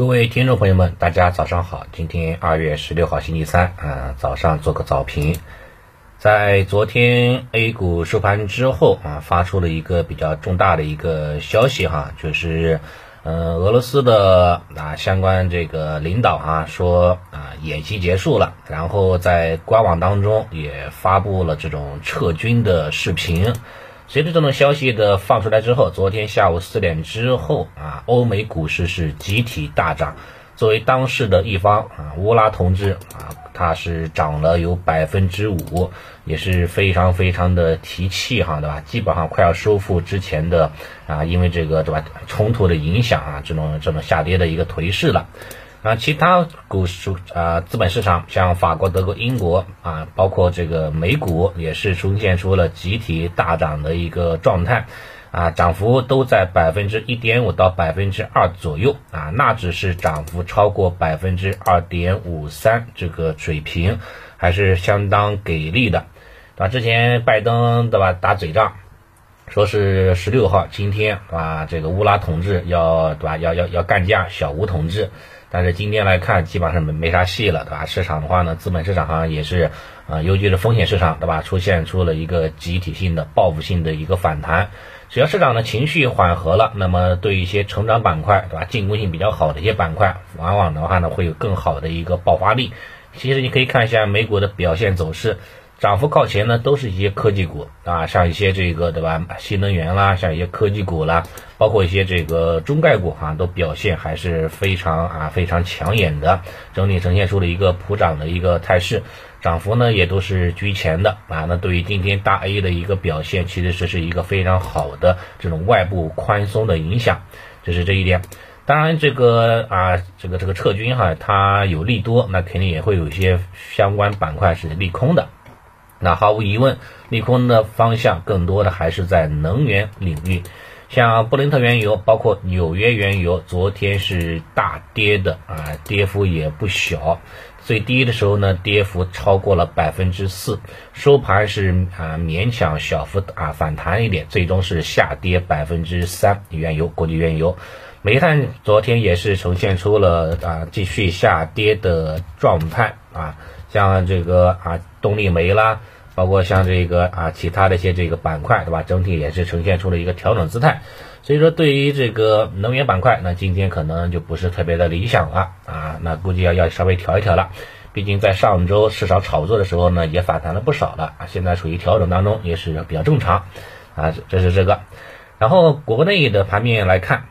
各位听众朋友们，大家早上好。今天二月十六号星期三啊，早上做个早评。在昨天 A 股收盘之后啊，发出了一个比较重大的一个消息哈，就是呃俄罗斯的啊相关这个领导啊说啊演习结束了，然后在官网当中也发布了这种撤军的视频。随着这种消息的放出来之后，昨天下午四点之后啊，欧美股市是集体大涨。作为当事的一方啊，乌拉同志啊，他是涨了有百分之五，也是非常非常的提气哈，对吧？基本上快要收复之前的啊，因为这个对吧冲突的影响啊，这种这种下跌的一个颓势了。啊，其他股市啊，资本市场像法国、德国、英国啊，包括这个美股也是出现出了集体大涨的一个状态，啊，涨幅都在百分之一点五到百分之二左右啊，纳指是涨幅超过百分之二点五三这个水平，还是相当给力的，啊？之前拜登对吧打嘴仗，说是十六号今天对吧，这个乌拉同志要对吧要要要干架小吴同志。但是今天来看，基本上没没啥戏了，对吧？市场的话呢，资本市场上也是，啊，尤其是风险市场，对吧？出现出了一个集体性的报复性的一个反弹。只要市场的情绪缓和了，那么对一些成长板块，对吧？进攻性比较好的一些板块，往往的话呢，会有更好的一个爆发力。其实你可以看一下美股的表现走势。涨幅靠前呢，都是一些科技股啊，像一些这个对吧，新能源啦，像一些科技股啦，包括一些这个中概股哈，都表现还是非常啊非常抢眼的，整体呈现出了一个普涨的一个态势，涨幅呢也都是居前的啊。那对于今天大 A 的一个表现，其实这是一个非常好的这种外部宽松的影响，这是这一点。当然这个啊这个这个撤军哈，它有利多，那肯定也会有一些相关板块是利空的。那毫无疑问，利空的方向更多的还是在能源领域，像布伦特原油，包括纽约原油，昨天是大跌的啊，跌幅也不小，最低的时候呢，跌幅超过了百分之四，收盘是啊勉强小幅啊反弹一点，最终是下跌百分之三。原油，国际原油，煤炭昨天也是呈现出了啊继续下跌的状态啊。像这个啊，动力煤啦，包括像这个啊，其他的一些这个板块，对吧？整体也是呈现出了一个调整姿态。所以说，对于这个能源板块，那今天可能就不是特别的理想了啊。那估计要要稍微调一调了。毕竟在上周市场炒作的时候呢，也反弹了不少了啊。现在处于调整当中，也是比较正常啊。这是这个。然后国内的盘面来看。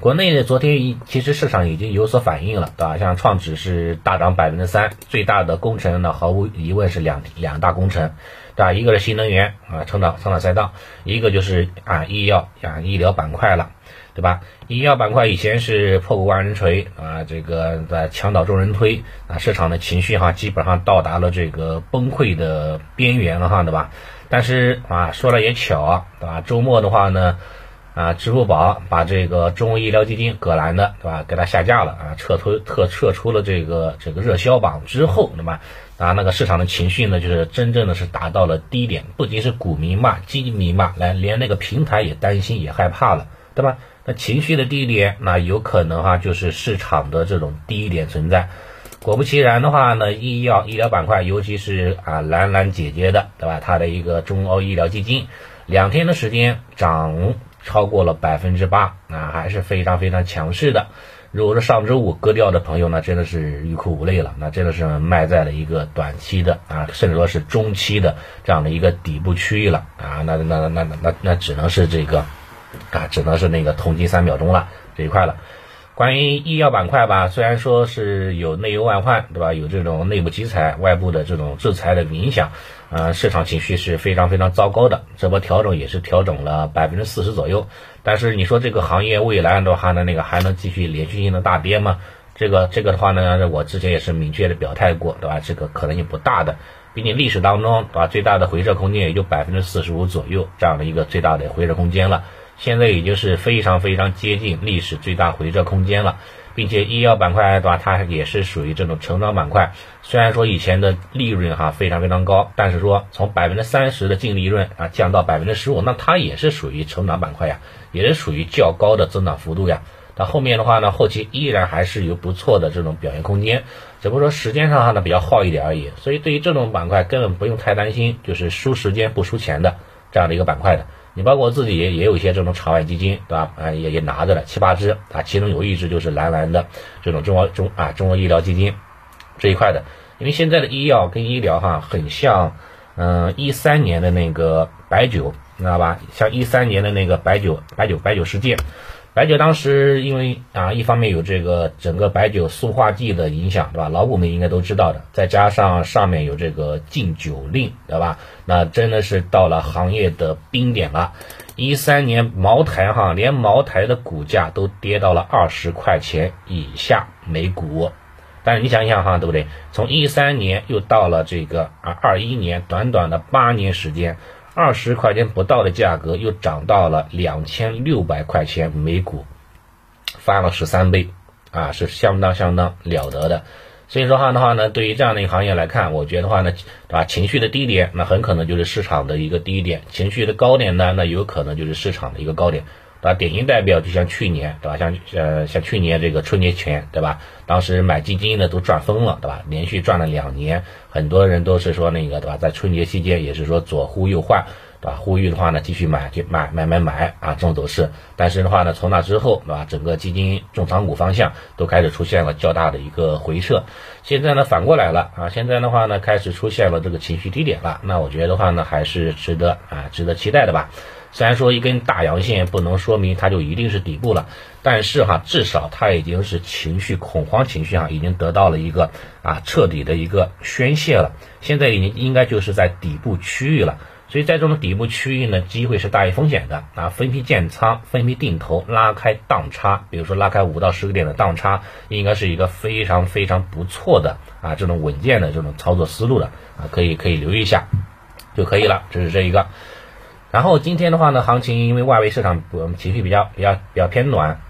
国内的昨天一其实市场已经有所反应了，对吧？像创指是大涨百分之三，最大的工程呢，毫无疑问是两两大工程，对吧？一个是新能源啊，成长成长赛道，一个就是啊医药啊医疗板块了，对吧？医药板块以前是破鼓万人锤啊，这个在墙倒众人推啊，市场的情绪哈基本上到达了这个崩溃的边缘了哈，对吧？但是啊说来也巧啊，对吧？周末的话呢。啊，支付宝把这个中国医疗基金葛兰的，对吧？给它下架了啊，撤出特撤出了这个这个热销榜之后，那么啊，那个市场的情绪呢，就是真正的是达到了低点，不仅是股民骂，基金民骂，来连那个平台也担心也害怕了，对吧？那情绪的低点，那有可能哈，就是市场的这种低点存在。果不其然的话呢，医药医疗板块，尤其是啊兰兰姐姐的，对吧？它的一个中欧医疗基金，两天的时间涨。超过了百分之八，啊，还是非常非常强势的。如果说上周五割掉的朋友呢，真的是欲哭无泪了，那真的是卖在了一个短期的啊，甚至说是中期的这样的一个底部区域了啊，那那那那那那只能是这个啊，只能是那个同金三秒钟了这一块了。关于医药板块吧，虽然说是有内忧外患，对吧？有这种内部集采、外部的这种制裁的影响，呃，市场情绪是非常非常糟糕的。这波调整也是调整了百分之四十左右。但是你说这个行业未来的话呢，那个还能继续连续性的大跌吗？这个这个的话呢，我之前也是明确的表态过，对吧？这个可能性不大的。毕竟历史当中，对吧？最大的回撤空间也就百分之四十五左右这样的一个最大的回撤空间了。现在已经是非常非常接近历史最大回撤空间了，并且医药板块的话，它也是属于这种成长板块。虽然说以前的利润哈非常非常高，但是说从百分之三十的净利润啊降到百分之十五，那它也是属于成长板块呀，也是属于较高的增长幅度呀。那后面的话呢，后期依然还是有不错的这种表现空间，只不过说时间上呢比较耗一点而已。所以对于这种板块根本不用太担心，就是输时间不输钱的这样的一个板块的。你包括我自己也也有一些这种场外基金，对吧？啊，也也拿着了七八只啊，其中有一只就是蓝蓝的这种中国中啊中国医疗基金这一块的，因为现在的医药跟医疗哈很像，嗯，一三年的那个白酒，你知道吧？像一三年的那个白酒白酒白酒事件。白酒当时因为啊，一方面有这个整个白酒塑化剂的影响，对吧？老股民应该都知道的。再加上上面有这个禁酒令，对吧？那真的是到了行业的冰点了。一三年茅台哈，连茅台的股价都跌到了二十块钱以下每股。但是你想想哈，对不对？从一三年又到了这个啊二一年，短短的八年时间。二十块钱不到的价格，又涨到了两千六百块钱每股，翻了十三倍，啊，是相当相当了得的。所以说话的话呢，对于这样的一个行业来看，我觉得话呢，对吧？情绪的低点，那很可能就是市场的一个低点；情绪的高点呢，那有可能就是市场的一个高点。对吧？典型代表就像去年，对吧？像呃像去年这个春节前，对吧？当时买基金的都赚疯了，对吧？连续赚了两年，很多人都是说那个，对吧？在春节期间也是说左呼右唤，对吧？呼吁的话呢，继续买，就买买买买啊，这种走势。但是的话呢，从那之后，对吧？整个基金重仓股方向都开始出现了较大的一个回撤。现在呢，反过来了啊！现在的话呢，开始出现了这个情绪低点了。那我觉得的话呢，还是值得啊，值得期待的吧。虽然说一根大阳线不能说明它就一定是底部了，但是哈，至少它已经是情绪恐慌情绪哈，已经得到了一个啊彻底的一个宣泄了。现在已经应该就是在底部区域了，所以在这种底部区域呢，机会是大于风险的啊。分批建仓，分批定投，拉开档差，比如说拉开五到十个点的档差，应该是一个非常非常不错的啊这种稳健的这种操作思路的啊，可以可以留意一下就可以了。这是这一个。然后今天的话呢，行情因为外围市场我们情绪比较比较比较偏暖，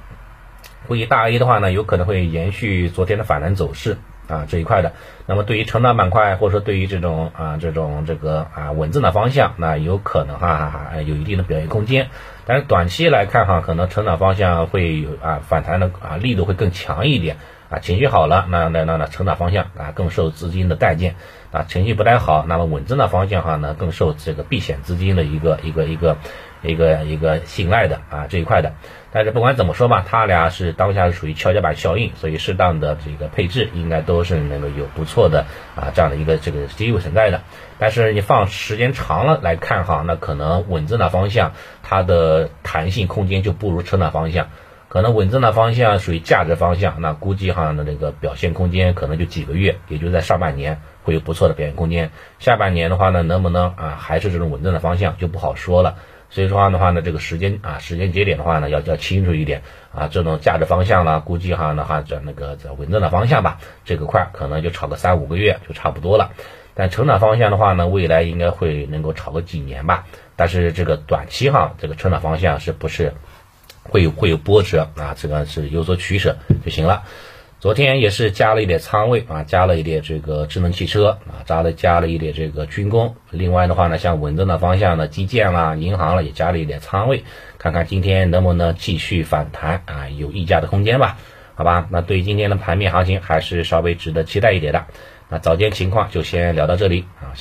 估计大 A 的话呢，有可能会延续昨天的反弹走势。啊这一块的。那么对于成长板块或者说对于这种啊这种这个啊稳增的方向，那有可能哈哈有一定的表现空间。但是短期来看哈，可能成长方向会有啊反弹的啊力度会更强一点。啊，情绪好了，那那那那成长方向啊更受资金的待见啊，情绪不太好，那么稳增的方向哈呢更受这个避险资金的一个一个一个一个一个信赖的啊这一块的。但是不管怎么说吧，它俩是当下是属于跷跷板效应，所以适当的这个配置应该都是能够有不错的啊这样的一个这个机会存在的。但是你放时间长了来看哈，那可能稳增的方向它的弹性空间就不如成长方向。可能稳增的方向属于价值方向，那估计哈的那个表现空间可能就几个月，也就在上半年会有不错的表现空间。下半年的话呢，能不能啊还是这种稳增的方向就不好说了。所以说的话呢，这个时间啊时间节点的话呢要要清楚一点啊，这种价值方向呢，估计哈的话在那个在稳增的方向吧，这个块可能就炒个三五个月就差不多了。但成长方向的话呢，未来应该会能够炒个几年吧。但是这个短期哈，这个成长方向是不是？会有会有波折啊，这个是有所取舍就行了。昨天也是加了一点仓位啊，加了一点这个智能汽车啊，加了加了一点这个军工。另外的话呢，像稳增的方向呢，基建啦、银行了也加了一点仓位，看看今天能不能继续反弹啊，有溢价的空间吧？好吧，那对于今天的盘面行情还是稍微值得期待一点的。那早间情况就先聊到这里啊。